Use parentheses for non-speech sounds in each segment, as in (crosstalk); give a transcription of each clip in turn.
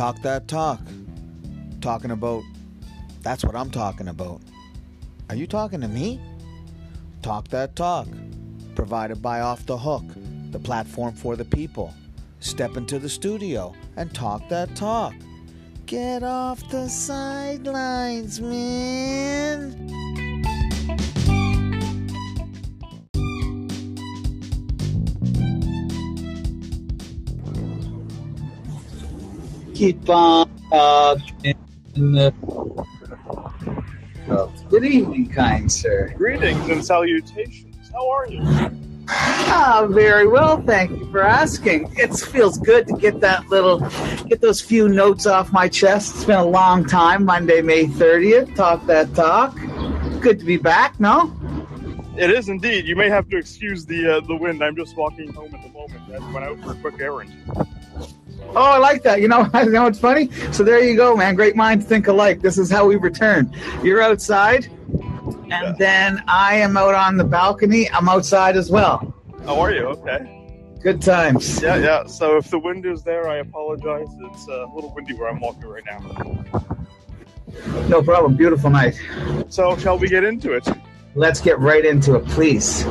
Talk that talk. Talking about. That's what I'm talking about. Are you talking to me? Talk that talk. Provided by Off the Hook, the platform for the people. Step into the studio and talk that talk. Get off the sidelines, man. Keep on talking. Good evening, kind sir. Greetings and salutations. How are you? Ah, very well. Thank you for asking. It feels good to get that little, get those few notes off my chest. It's been a long time. Monday, May thirtieth. Talk that talk. Good to be back. No. It is indeed. You may have to excuse the uh, the wind. I'm just walking home at the moment. I went out for a quick errand. Oh, I like that. You know, (laughs) you know what's funny? So there you go, man. Great minds think alike. This is how we return. You're outside, and Yeah. then I am out on the balcony. I'm outside as well. How are you? Okay. Good times. Yeah, yeah. So if the wind is there, I apologize. It's a little windy where I'm walking right now. No problem. Beautiful night. So shall we get into it? Let's get right into it, please.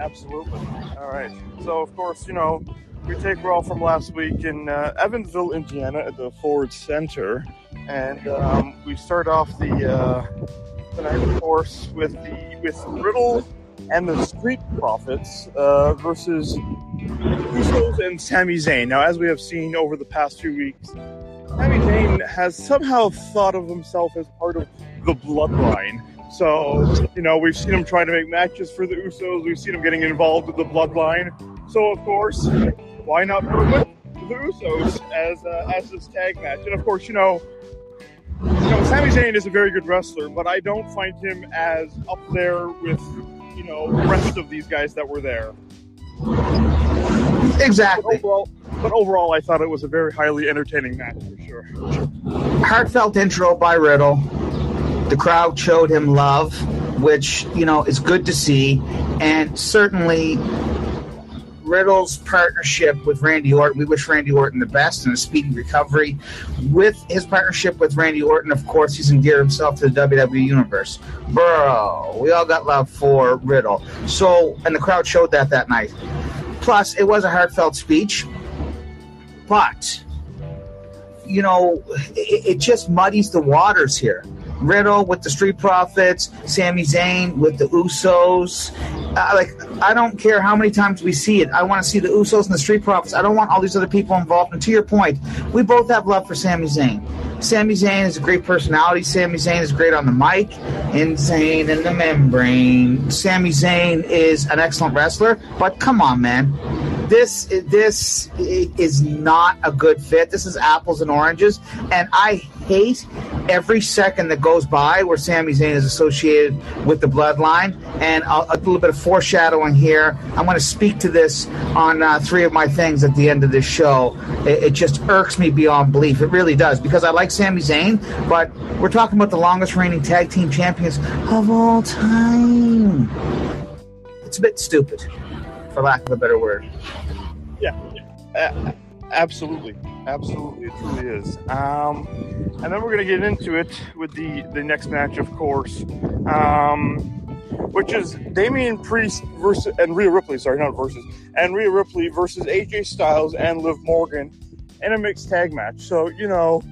Absolutely. All right. So of course, you know, we take Raw from last week in uh, Evansville, Indiana, at the Ford Center, and um, we start off the uh, night, of course, with the with Riddle and the Street Profits uh, versus the Usos and Sami Zayn. Now, as we have seen over the past few weeks, Sami Zayn has somehow thought of himself as part of the Bloodline. So, you know, we've seen him trying to make matches for the Usos. We've seen him getting involved with the Bloodline. So, of course, why not put with the Usos as uh, as this tag match? And of course, you know, you know, Sami Zayn is a very good wrestler, but I don't find him as up there with you know the rest of these guys that were there. But Exactly. overall, but overall, I thought it was a very highly entertaining match for sure. Heartfelt intro by Riddle. The crowd showed him love, which, you know, is good to see. And certainly Riddle's partnership with Randy Orton, we wish Randy Orton the best and a speedy recovery. With his partnership with Randy Orton, of course, he's endeared himself to the WWE Universe. Bro, we all got love for Riddle. So, and the crowd showed that that night. Plus, it was a heartfelt speech, but you know, it, it just muddies the waters here. Riddle with the Street Profits, Sami Zayn with the Usos. Uh, like, I don't care how many times we see it. I want to see the Usos and the Street Profits. I don't want all these other people involved. And to your point, we both have love for Sami Zayn. Sami Zayn is a great personality. Sami Zayn is great on the mic. Insane in the membrane. Sami Zayn is an excellent wrestler. But come on, man this this is not a good fit. This is apples and oranges, and I hate every second that goes by where Sami Zayn is associated with the bloodline. And I'll, a little bit of foreshadowing here. I'm going to speak to this on uh, three of my things at the end of this show. It, it just irks me beyond belief. It really does because I like Sami Zayn, but we're talking about the longest reigning tag team champions of all time. It's a bit stupid, for lack of a better word. Yeah, a- absolutely, absolutely, it truly is. Um, and then we're gonna get into it with the the next match, of course, um, which is Damian Priest versus and Rhea Ripley. Sorry, not versus and Rhea Ripley versus AJ Styles and Liv Morgan in a mixed tag match. So you know.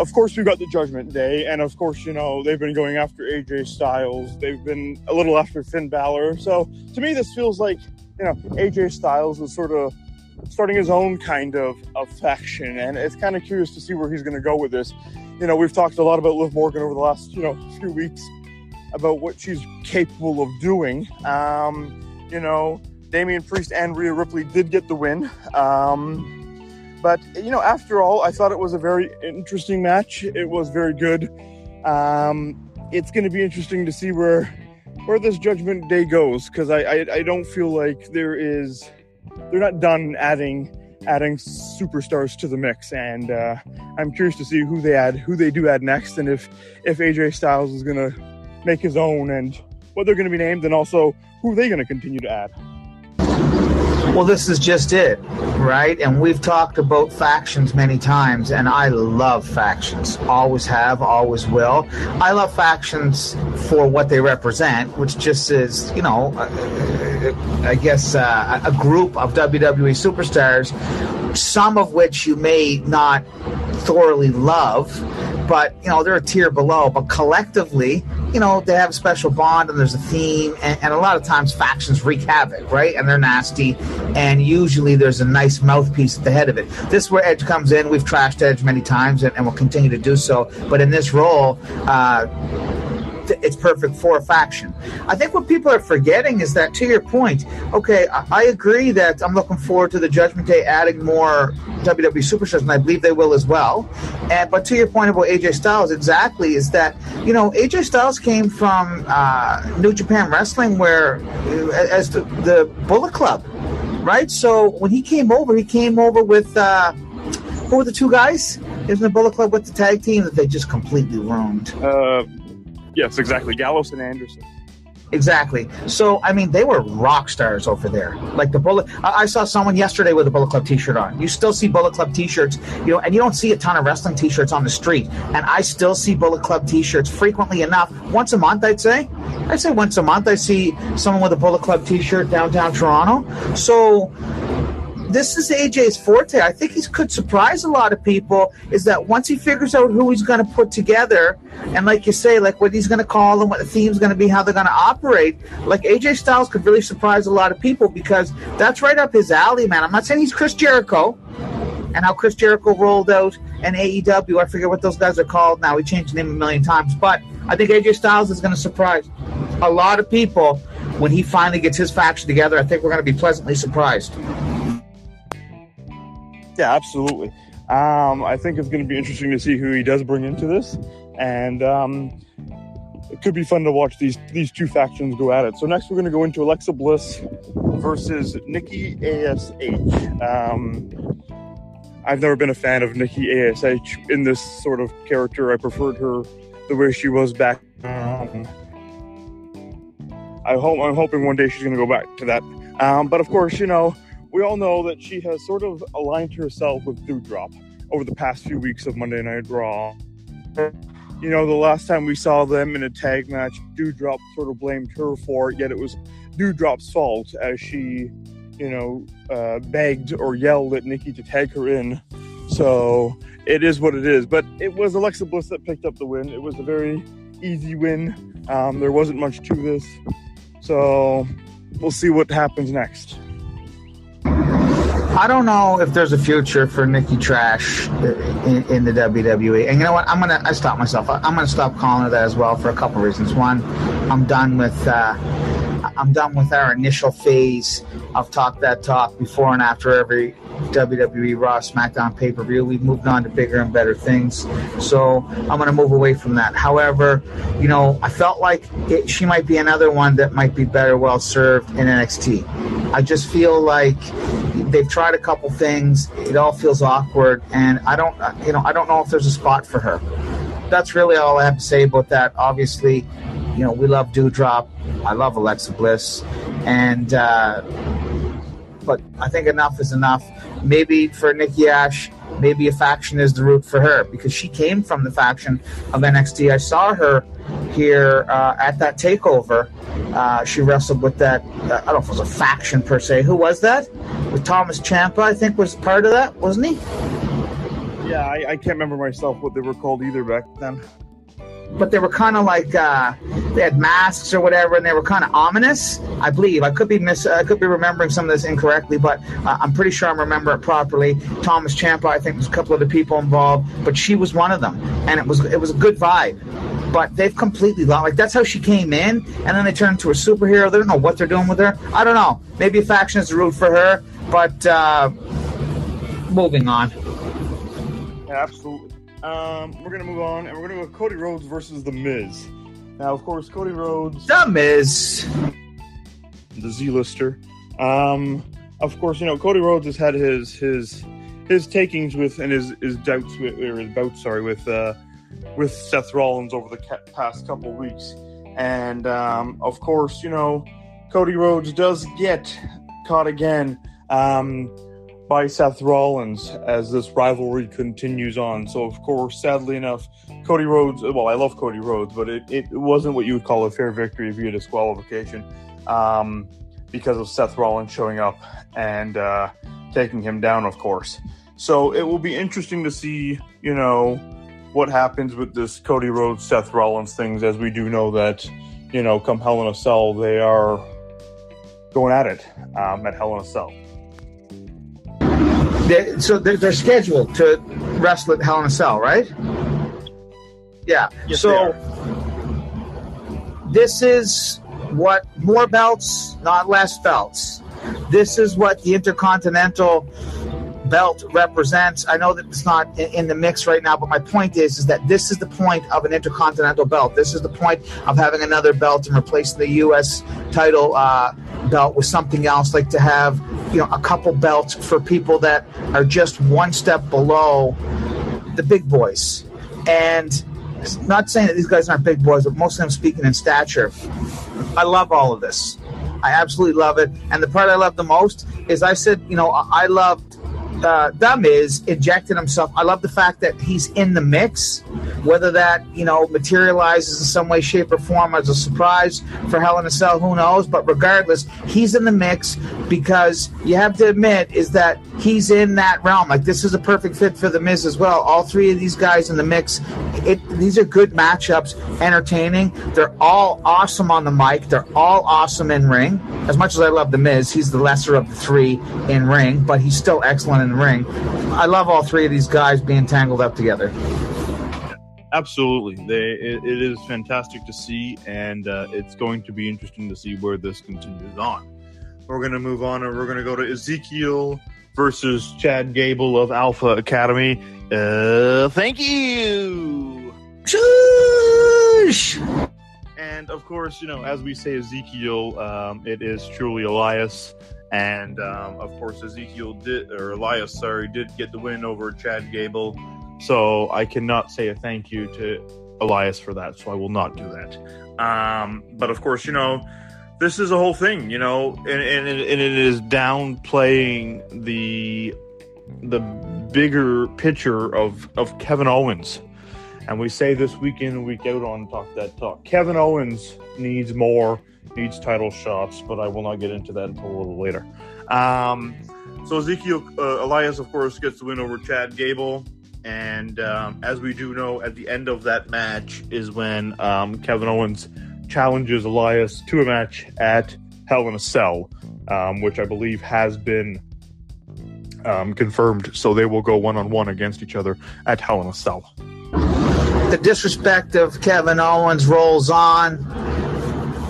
Of course, we've got the Judgment Day, and of course, you know they've been going after AJ Styles. They've been a little after Finn Balor. So, to me, this feels like you know, AJ Styles is sort of starting his own kind of, of faction, and it's kind of curious to see where he's going to go with this. You know, we've talked a lot about Liv Morgan over the last, you know, few weeks about what she's capable of doing. Um, you know, Damian Priest and Rhea Ripley did get the win. Um, but, you know, after all, I thought it was a very interesting match. It was very good. Um, it's going to be interesting to see where where this Judgment Day goes because I, I I don't feel like there is they're not done adding adding superstars to the mix, and uh, I'm curious to see who they add, who they do add next, and if if AJ Styles is gonna make his own and what they're gonna be named, and also who they're gonna continue to add. Well, this is just it, right? And we've talked about factions many times, and I love factions. Always have, always will. I love factions for what they represent, which just is, you know, I guess uh, a group of WWE superstars, some of which you may not thoroughly love but you know they're a tier below. But collectively, you know they have a special bond and there's a theme, and, and, a lot of times factions wreak havoc, right? And they're nasty, and usually there's a nice mouthpiece at the head of it. This is where Edge comes in. We've trashed Edge many times, and, and we'll continue to do so. But in this role. Uh, it's perfect for a faction. I think what people are forgetting is that, to your point, okay, I agree that I'm looking forward to the Judgment Day adding more WWE superstars, and I believe they will as well. And but to your point about AJ Styles, exactly is that you know AJ Styles came from uh, New Japan Wrestling, where as the, the Bullet Club, right? So when he came over, he came over with. Uh, who were the two guys? Isn't the Bullet Club with the tag team that they just completely ruined? Uh, Yes, exactly. Gallows and Anderson. Exactly. So, I mean, they were rock stars over there. Like the Bullet. I, I saw someone yesterday with a Bullet Club T-shirt on. You still see Bullet Club T-shirts, you know, and you don't see a ton of wrestling T-shirts on the street. And I still see Bullet Club T-shirts frequently enough. Once a month, I'd say. I'd say once a month, I see someone with a Bullet Club T-shirt downtown Toronto. So, this is AJ's forte. I think he could surprise a lot of people. Is that once he figures out who he's going to put together, and like you say, like what he's going to call them, what the theme's going to be, how they're going to operate, like AJ Styles could really surprise a lot of people because that's right up his alley, man. I'm not saying he's Chris Jericho, and how Chris Jericho rolled out an AEW. I forget what those guys are called now. We changed the name a million times, but I think AJ Styles is going to surprise a lot of people when he finally gets his faction together. I think we're going to be pleasantly surprised. Yeah, absolutely. Um, I think it's going to be interesting to see who he does bring into this, and um, it could be fun to watch these these two factions go at it. So next, we're going to go into Alexa Bliss versus Nikki Ash. Um, I've never been a fan of Nikki Ash in this sort of character. I preferred her the way she was back. Um, I hope I'm hoping one day she's going to go back to that. Um, but of course, you know we all know that she has sort of aligned herself with Doudrop over the past few weeks of Monday Night Raw. You know, the last time we saw them in a tag match, Doudrop sort of blamed her for it, yet it was Doudrop's fault as she, you know, uh, begged or yelled at Nikki to tag her in. So it is what it is. But it was Alexa Bliss that picked up the win. It was a very easy win. Um, there wasn't much to this. So we'll see what happens next. I don't know if there's a future for Nikki Trash in, in, the WWE. And you know what? I'm gonna I stop myself. I'm gonna stop calling her that as well for a couple reasons. One, I'm done with uh, I'm done with our initial phase of talk that talk before and after every WWE Raw SmackDown pay per view. We've moved on to bigger and better things. So I'm going to move away from that. However, you know, I felt like it, she might be another one that might be better well served in NXT. I just feel like they've tried a couple things. It all feels awkward, and I don't, you know, I don't know if there's a spot for her. That's really all I have to say about that. Obviously, you know, we love Doudrop. I love Alexa Bliss, and uh, but I think enough is enough. Maybe for Nikki Ash, maybe a faction is the route for her because she came from the faction of NXT. I saw her here uh, at that takeover. Uh, she wrestled with that. Uh, I don't know if it was a faction per se. Who was that? With Thomas Ciampa, I think was part of that, wasn't he? Yeah, I, I can't remember myself what they were called either back then but they were kind of like uh, they had masks or whatever, and they were kind of ominous. I believe I could be miss I could be remembering some of this incorrectly, but uh, I'm pretty sure I remember it properly. Thomas Ciampa, I think, was a couple of the people involved, but she was one of them, and it was it was a good vibe. But they've completely lost. Like that's how she came in, and then they turned into a superhero. They don't know what they're doing with her. I don't know. Maybe a faction is route for her, but uh, moving on. absolutely. Um, we're gonna move on, and we're gonna go Cody Rhodes versus The Miz. Now, of course, Cody Rhodes, The Miz, the Z-lister. Um, of course, you know Cody Rhodes has had his his his takings with and his his doubts with or his bouts, sorry, with uh, with Seth Rollins over the past couple weeks, and um, of course, you know Cody Rhodes does get caught again um, by Seth Rollins as this rivalry continues on. So, of course, sadly enough, Cody Rhodes, well, I love Cody Rhodes, but it, it wasn't what you would call a fair victory via disqualification um, because of Seth Rollins showing up and uh, taking him down, of course. So it will be interesting to see, you know, what happens with this Cody Rhodes, Seth Rollins things, as we do know that, you know, come Hell in a Cell, they are going at it um, at Hell in a Cell. They, so they're, they're scheduled to wrestle at Hell in a Cell, right? Yeah. Yes, so this is what more belts, not less belts. This is what the Intercontinental belt represents. I know that it's not in, the mix right now, but my point is, is that this is the point of an Intercontinental belt. This is the point of having another belt and replacing the U.S. title uh, belt with something else, like to have you know a couple belts for people that are just one step below the big boys. And not saying that these guys aren't big boys, but most of them speaking in stature. I love all of this. I absolutely love it. And the part I love the most is I said, you know, I loved uh, The Miz injecting himself. I love the fact that he's in the mix, whether that, you know, materializes in some way, shape, or form as a surprise for Hell in a Cell, who knows? But regardless, he's in the mix because you have to admit is that he's in that realm. Like, this is a perfect fit for The Miz as well. All three of these guys in the mix, it, these are good matchups, entertaining. They're all awesome on the mic. They're all awesome in ring. As much as I love The Miz, he's the lesser of the three in ring, but he's still excellent in the ring. I love all three of these guys being tangled up together. Absolutely, they it, it is fantastic to see, and uh, it's going to be interesting to see where this continues on. We're going to move on, and we're going to go to Ezekiel versus Chad Gable of Alpha Academy. Uh, thank you. Shush! And of course, you know, as we say Ezekiel, um, it is truly Elias. And um, of course, Ezekiel did, or Elias, sorry, did get the win over Chad Gable. So I cannot say a thank you to Elias for that. So I will not do that. Um, but of course, you know, this is a whole thing, you know, and, and, and it is downplaying the the bigger picture of, of Kevin Owens. And we say this week in and week out on Talk That Talk. Kevin Owens needs more, needs title shots, but I will not get into that until a little later. Um, so Ezekiel uh, Elias, of course, gets the win over Chad Gable. And um, as we do know, at the end of that match is when um, Kevin Owens challenges Elias to a match at Hell in a Cell, um, which I believe has been um, confirmed. So they will go one on one against each other at Hell in a Cell. The disrespect of Kevin Owens rolls on.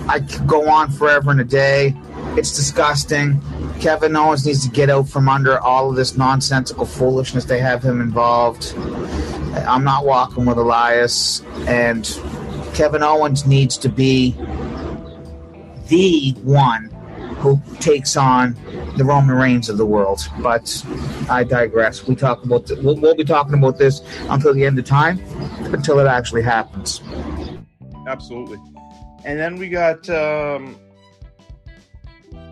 I could go on forever and a day. It's disgusting. Kevin Owens needs to get out from under all of this nonsensical foolishness they have him involved. I'm not walking with Elias, and Kevin Owens needs to be the one who takes on the Roman Reigns of the world. But I digress. We talk about th- we'll, we'll be talking about this until the end of time, until it actually happens. Absolutely. And then we got um,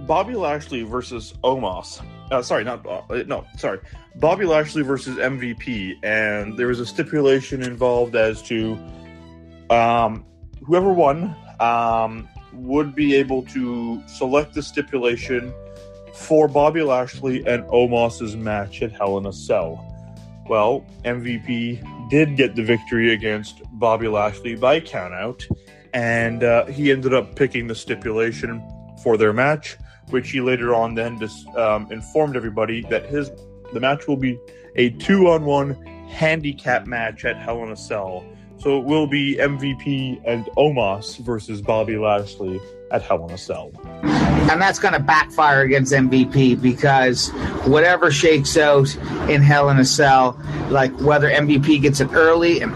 Bobby Lashley versus Omos. Uh, sorry, not uh, no, sorry. Bobby Lashley versus MVP, and there was a stipulation involved as to um, whoever won um, would be able to select the stipulation for Bobby Lashley and Omos's match at Hell in a Cell. Well, MVP did get the victory against Bobby Lashley by countout, and uh, he ended up picking the stipulation for their match, which he later on then just um, informed everybody that his the match will be a two-on-one handicap match at Hell in a Cell. So it will be MVP and Omos versus Bobby Lashley at Hell in a Cell. And that's going to backfire against MVP because whatever shakes out in Hell in a Cell, like whether MVP gets it early and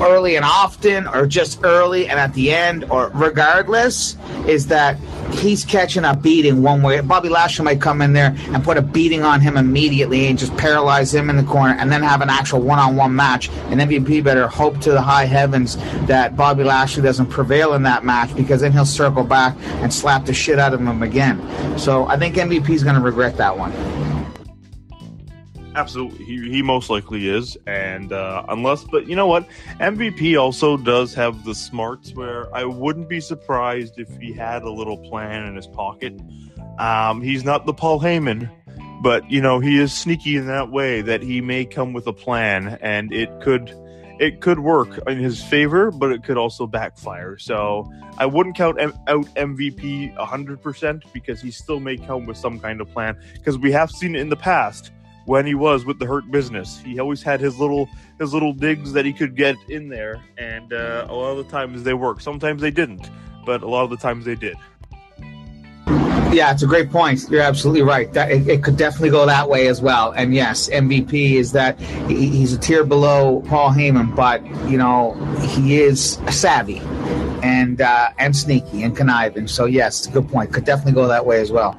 early and often, or just early and at the end, or regardless, is that he's catching a beating one way. Bobby Lashley might come in there and put a beating on him immediately and just paralyze him in the corner and then have an actual one on one match. And MVP better hope to the high heavens that Bobby Lashley doesn't prevail in that match because then he'll circle back and slap the shit out of him again. So I think MVP is going to regret that one. Absolutely, he, he most likely is, and uh, unless, but you know what, MVP also does have the smarts where I wouldn't be surprised if he had a little plan in his pocket. Um, he's not the Paul Heyman, but you know he is sneaky in that way that he may come with a plan, and it could it could work in his favor, but it could also backfire. So I wouldn't count M- out MVP 100% because he still may come with some kind of plan because we have seen it in the past when he was with the Hurt Business. He always had his little his little digs that he could get in there, and uh, a lot of the times they worked. Sometimes they didn't, but a lot of the times they did. Yeah, it's a great point. You're absolutely right. That it, it, could definitely go that way as well. And yes, MVP is that he, he's a tier below Paul Heyman, but you know he is savvy and uh, and sneaky and conniving. So yes, good point. Could definitely go that way as well.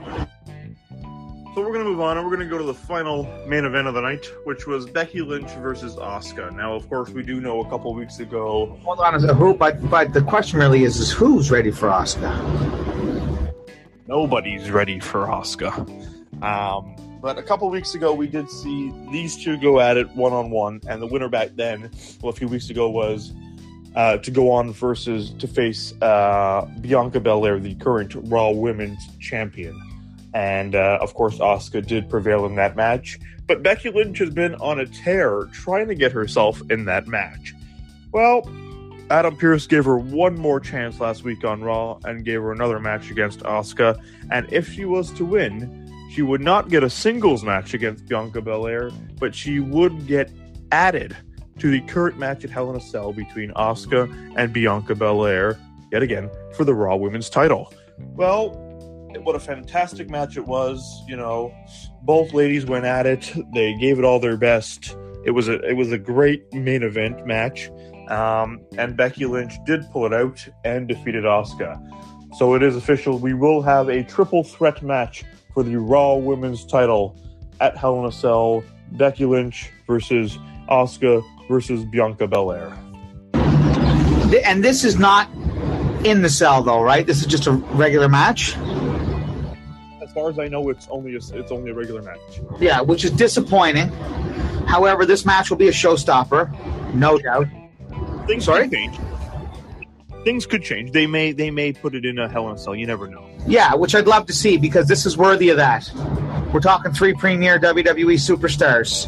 So we're going to move on and we're going to go to the final main event of the night, which was Becky Lynch versus Asuka. Now, of course, we do know a couple weeks ago. Hold on, is it who? But but the question really is, is who's ready for Asuka? Nobody's ready for Asuka. Um, but a couple weeks ago, we did see these two go at it one on one, and the winner back then, well, a few weeks ago, was uh, to go on versus to face uh, Bianca Belair, the current Raw Women's Champion. And uh, of course, Asuka did prevail in that match. But Becky Lynch has been on a tear trying to get herself in that match. Well, Adam Pearce gave her one more chance last week on Raw and gave her another match against Asuka. And if she was to win, she would not get a singles match against Bianca Belair, but she would get added to the current match at Hell in a Cell between Asuka and Bianca Belair, yet again, for the Raw Women's title. Well, what a fantastic match it was. You know, both ladies went at it. They gave it all their best. It was a it was a great main event match. Um, and Becky Lynch did pull it out and defeated Asuka. So it is official. We will have a triple threat match for the Raw Women's title at Hell in a Cell. Becky Lynch versus Asuka versus Bianca Belair. And this is not in the cell, though, right? This is just a regular match as far as I know, it's only a, it's only a regular match. Yeah, which is disappointing. However, this match will be a showstopper, no doubt. Things Sorry? could change. Things could change. They may they may put it in a Hell in a Cell. You never know. Yeah, which I'd love to see because this is worthy of that. We're talking three premier WWE superstars,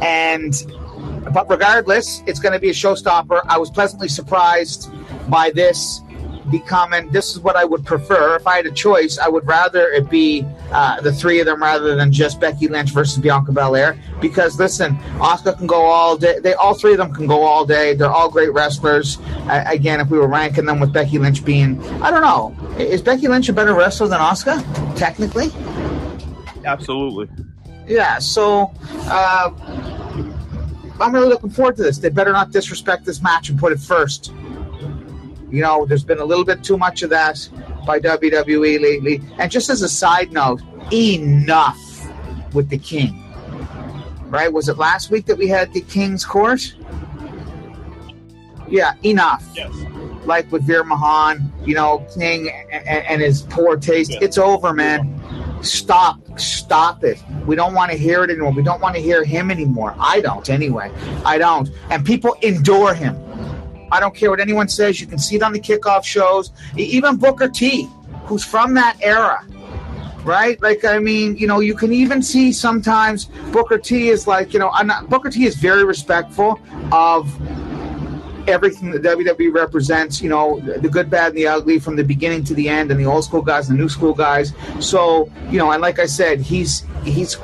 and but regardless, it's going to be a showstopper. I was pleasantly surprised by this becoming this is what I would prefer. If I had a choice, I would rather it be uh, the three of them rather than just Becky Lynch versus Bianca Belair. Because listen, Asuka can go all day. They all three of them can go all day. They're all great wrestlers. Uh, again, if we were ranking them with Becky Lynch being, I don't know, is Becky Lynch a better wrestler than Asuka? Technically, absolutely. Yeah. So. Uh, I'm really looking forward to this. They better not disrespect this match and put it first. You know, there's been a little bit too much of that by WWE lately. And just as a side note, enough with the King. Right? Was it last week that we had the King's Court? Yeah, enough. Yes. Like with Veer Mahaan, you know, King and, and his poor taste. Yes. It's over, man. Stop. Stop it. We don't want to hear it anymore. We don't want to hear him anymore. I don't, anyway. I don't. And people endure him. I don't care what anyone says. You can see it on the kickoff shows. Even Booker T, who's from that era, right? Like, I mean, you know, you can even see sometimes Booker T is like, you know, not, Booker T is very respectful of everything that WWE represents, you know, the good, bad, and the ugly from the beginning to the end, and the old school guys, and the new school guys. So, you know, and like I said, he's he's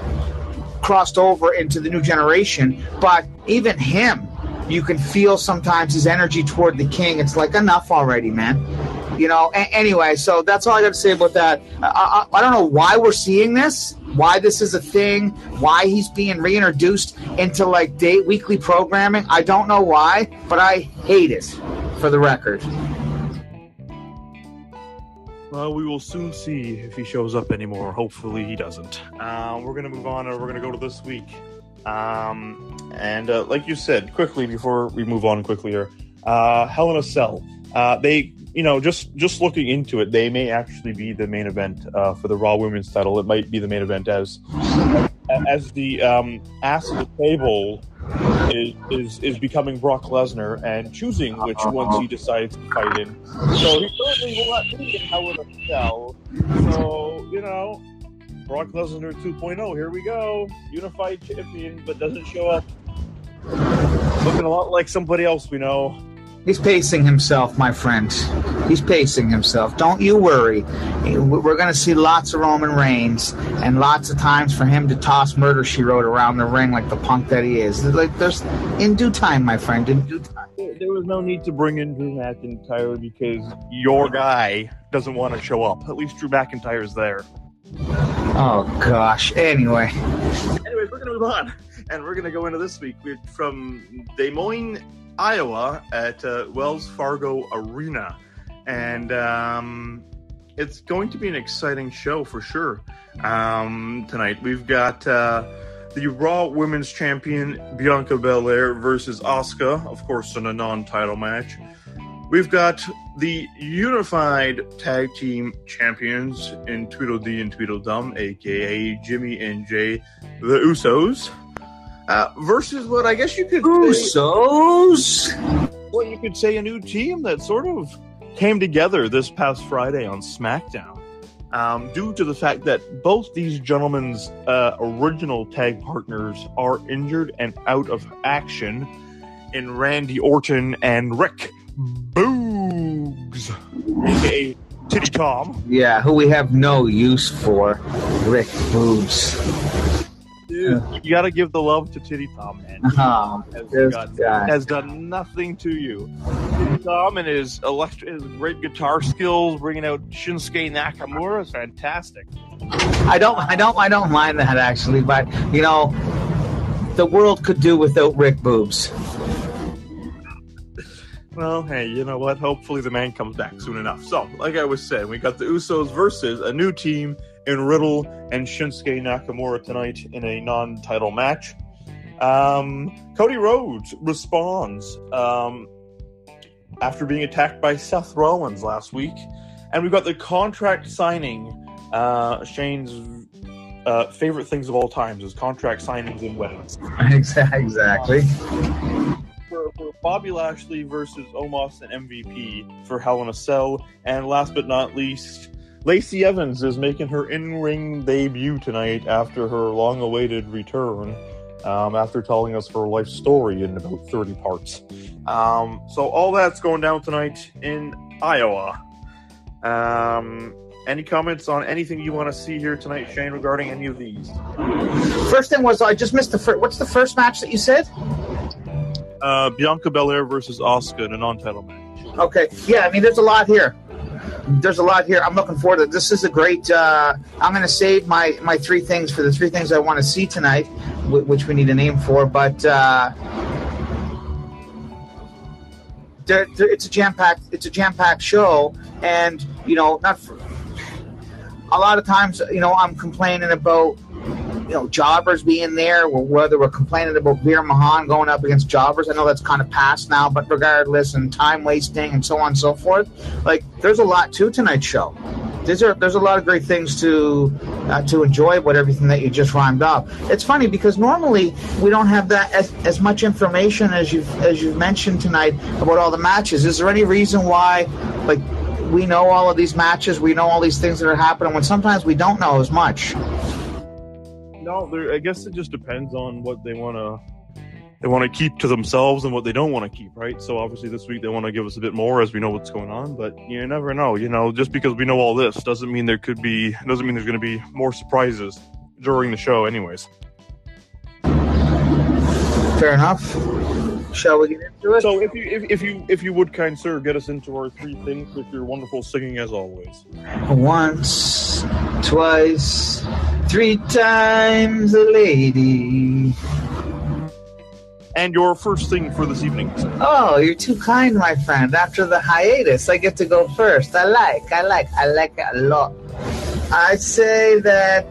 crossed over into the new generation, but even him, you can feel sometimes his energy toward the king. It's like enough already, man. You know. A- anyway, so that's all I got to say about that. I-, I-, I don't know why we're seeing this, why this is a thing, why he's being reintroduced into like date weekly programming. I don't know why, but I hate it. For the record. Well, we will soon see if he shows up anymore. Hopefully, he doesn't. Uh, we're going to move on, and we're going to go to this week. Um, and uh, like you said, quickly before we move on quickly here, uh, Hell in a Cell. Uh, they, you know, just just looking into it, they may actually be the main event uh, for the Raw Women's title. It might be the main event as as the um, ass of the table is, is is becoming Brock Lesnar and choosing which ones he decides to fight in. So he currently will not be in Hell in a Cell. So you know, Brock Lesnar 2.0. Here we go, unified champion, but doesn't show up. Looking a lot like somebody else we know. He's pacing himself, my friend. He's pacing himself. Don't you worry. We're going to see lots of Roman Reigns and lots of times for him to toss Murder She Wrote around the ring like the punk that he is. Like there's in due time, my friend. In due time. There was no need to bring in Drew McIntyre because your guy doesn't want to show up. At least Drew McIntyre's there. Oh gosh. Anyway. Anyways, we're gonna move on, and we're gonna go into this week We're from Des Moines, Iowa, at uh, Wells Fargo Arena, and um, it's going to be an exciting show for sure. Um, tonight we've got uh, the Raw Women's Champion Bianca Belair versus Asuka, of course, in a non-title match. We've got the unified tag team champions in Tweedledee and Tweedledum, aka Jimmy and Jay, the Usos, uh, versus what I guess you could Usos. Say, what you could say a new team that sort of came together this past Friday on SmackDown. Um, due to the fact that both these gentlemen's uh, original tag partners are injured and out of action in Randy Orton and Rick Boogs, aka Titty Tom. Yeah, who we have no use for, Rick Boogs. Dude, you gotta give the love to Titty Tom, man. Oh, has, got, has, done nothing to you. Titty Tom and his electric, his great guitar skills, bringing out Shinsuke Nakamura is fantastic. I don't, I don't, I don't mind that actually, but you know, the world could do without Rick Boobs. Well, hey, you know what? Hopefully the man comes back soon enough. So, like I was saying, we got the Usos versus a new team in Riddle and Shinsuke Nakamura tonight in a non-title match. Um, Cody Rhodes responds um, after being attacked by Seth Rollins last week, and we've got the contract signing. Uh, Shane's uh, favorite things of all times is contract signings and weddings. (laughs) Exactly for, Bobby Lashley versus Omos and MVP for Hell in a Cell. And last but not least, Lacey Evans is making her in ring debut tonight after her long awaited return. Um, after telling us her life story in about 30 parts. Um, so, all that's going down tonight in Iowa. Um, any comments on anything you want to see here tonight, Shane, regarding any of these? First thing was I just missed the first. What's the first match that you said? Uh, Bianca Belair versus Asuka in a non-title match. Okay, yeah, I mean, there's a lot here. There's a lot here. I'm looking forward to it. This is a great. Uh, I'm going to save my my three things for the three things I want to see tonight, which we need a name for. But uh, they're, they're, it's a jam packed. It's a jam packed show, and you know, not for, a lot of times. You know, I'm complaining about you know, jobbers being there, whether we're complaining about Veer Mahaan going up against jobbers. I know that's kind of past now, but regardless, and time wasting and so on and so forth. Like, there's a lot to tonight's show. There's a, there's a lot of great things to uh, to enjoy about everything that you just rhymed up. It's funny because normally we don't have that as, as much information as you've as you've mentioned tonight about all the matches. Is there any reason why, like, we know all of these matches, we know all these things that are happening when sometimes we don't know as much? No, I guess it just depends on what they want to they want to keep to themselves and what they don't want to keep, right? So obviously this week they want to give us a bit more as we know what's going on, but you never know. You know, just because we know all this doesn't mean there could be doesn't mean there's going to be more surprises during the show, anyways. Fair enough. Shall we get into it? So, if you if, if you if you would, kind sir, get us into our three things with your wonderful singing as always. Once, twice, three times a lady. and your first thing for this evening. Oh, you're too kind, my friend. After the hiatus, I get to go first. I like, I like, I like it a lot. I'd say that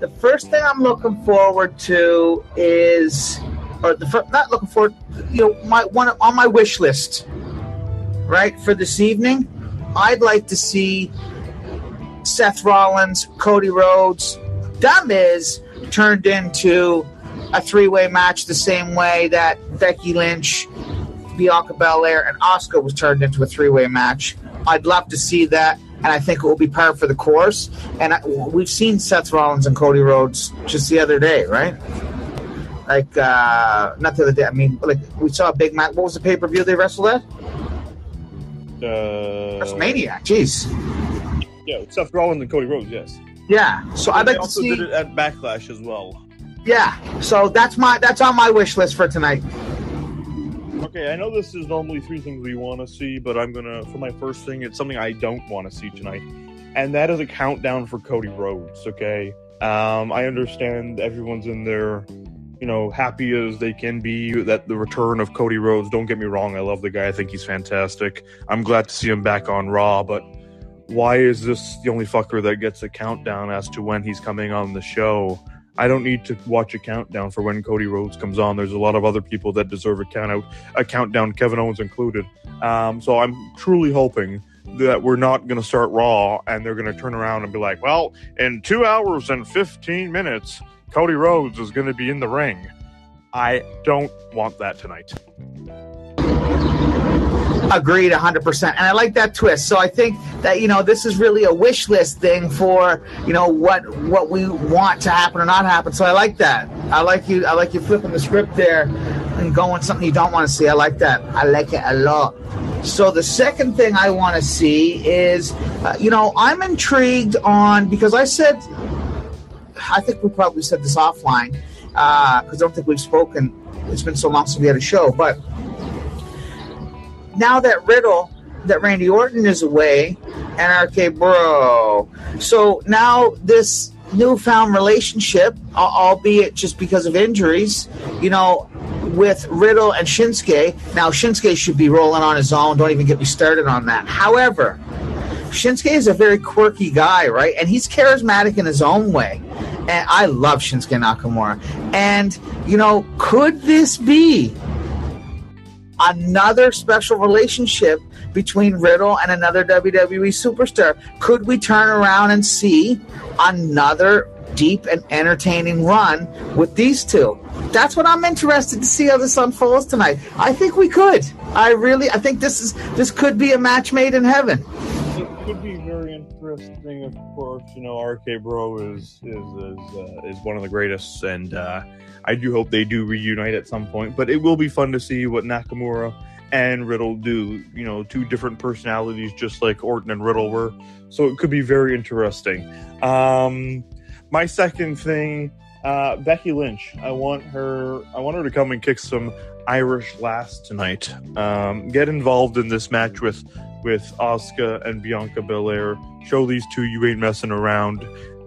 the first thing I'm looking forward to is, or the not looking forward, you know, my one on my wish list, right for this evening. I'd like to see Seth Rollins, Cody Rhodes, is turned into a three-way match the same way that Becky Lynch, Bianca Belair, and Asuka was turned into a three-way match. I'd love to see that, and I think it will be par for the course. And I, we've seen Seth Rollins and Cody Rhodes just the other day, right? Like, uh, not the other day. I mean, like we saw a big match. What was the pay-per-view they wrestled at? Uh, WrestleMania. Jeez. Yeah, Seth Rollins and Cody Rhodes. Yes. Yeah. So I'd they like to also see. did it at Backlash as well. Yeah. So that's my that's on my wish list for tonight. Okay, I know this is normally three things we want to see, but I'm gonna for my first thing, it's something I don't want to see tonight, and that is a countdown for Cody Rhodes. Okay, um, I understand everyone's in there, you know, happy as they can be that the return of Cody Rhodes. Don't get me wrong, I love the guy. I think he's fantastic. I'm glad to see him back on Raw, but why is this the only fucker that gets a countdown as to when he's coming on the show? I don't need to watch a countdown for when Cody Rhodes comes on. There's a lot of other people that deserve a count out, a countdown, Kevin Owens included. Um, so I'm truly hoping that we're not going to start Raw and they're going to turn around and be like, well, in two hours and 15 minutes, Cody Rhodes is going to be in the ring. I don't want that tonight. Agreed, 100%. And I like that twist. So I think that, you know, this is really a wish list thing for, you know, what what we want to happen or not happen. So I like that. I like you I like you flipping the script there and going something you don't want to see. I like that. I like it a lot. So the second thing I want to see is, uh, you know, I'm intrigued on because I said, I think we probably said this offline uh, because I don't think we've spoken. It's been so long since we had a show, but now that Riddle, that Randy Orton is away, and RK Bro. So now this newfound relationship, albeit just because of injuries, you know, with Riddle and Shinsuke. Now Shinsuke should be rolling on his own. Don't even get me started on that. However, Shinsuke is a very quirky guy, right? And he's charismatic in his own way. And I love Shinsuke Nakamura. And, you know, could this be another special relationship between Riddle and another WWE superstar. Could we turn around and see another deep and entertaining run with these two? That's what I'm interested to see how this unfolds tonight. I think we could. I really, I think this is this could be a match made in heaven. Interesting, of course. You know, RK Bro is is is, uh, is one of the greatest, and uh, I do hope they do reunite at some point. But it will be fun to see what Nakamura and Riddle do. You know, two different personalities, just like Orton and Riddle were. So it could be very interesting. Um, my second thing, uh, Becky Lynch. I want her. I want her to come and kick some Irish last tonight. Um, get involved in this match with with Asuka and Bianca Belair. Show these two you ain't messing around,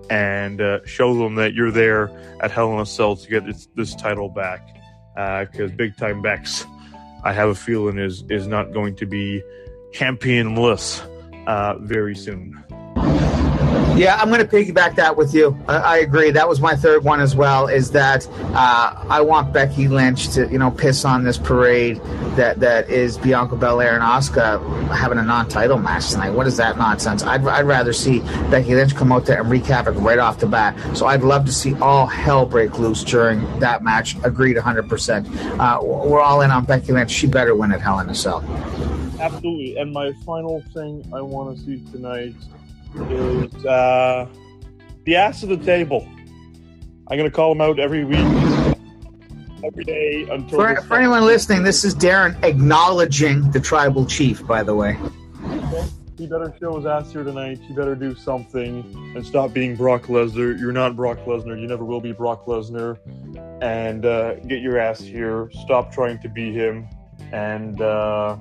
and uh, show them that you're there at Hell in a Cell to get this, this title back. Because big time Bex, I have a feeling is is not going to be championless uh, very soon. Yeah, I'm going to piggyback that with you. I, I agree. That was my third one as well. Is that uh, I want Becky Lynch to, you know, piss on this parade that that is Bianca Belair and Asuka having a non-title match tonight. What is that nonsense? I'd, I'd rather see Becky Lynch come out there and wreak havoc right off the bat. So I'd love to see all hell break loose during that match. Agreed, 100. percent uh, We're all in on Becky Lynch. She better win at Hell in a Cell. Absolutely. And my final thing I want to see tonight is uh, the ass of the table. I'm going to call him out every week, every day until. For, for anyone listening, this is Darren acknowledging the tribal chief. By the way. He better show his ass here tonight. He better do something and stop being Brock Lesnar. You're not Brock Lesnar. You never will be Brock Lesnar. And uh, get your ass here. Stop trying to be him. And uh,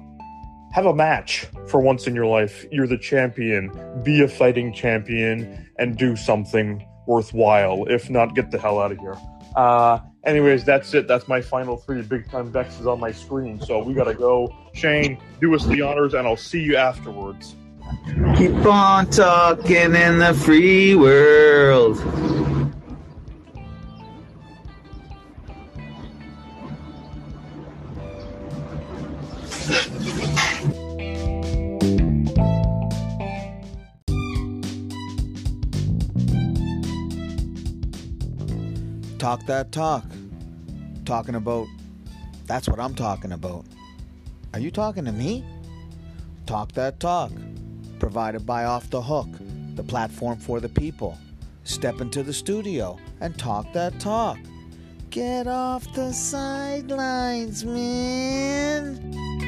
have a match for once in your life. You're the champion. Be a fighting champion and do something worthwhile. If not, get the hell out of here. Uh, anyways, that's it. That's my final three big time Vexes on my screen. So we gotta go. Shane, do us the honors, and I'll see you afterwards. Keep on talking in the free world. Talk that talk. Talking about. That's what I'm talking about. Are you talking to me? Talk that talk. Provided by Off the Hook, the platform for the people. Step into the studio and talk that talk. Get off the sidelines, man.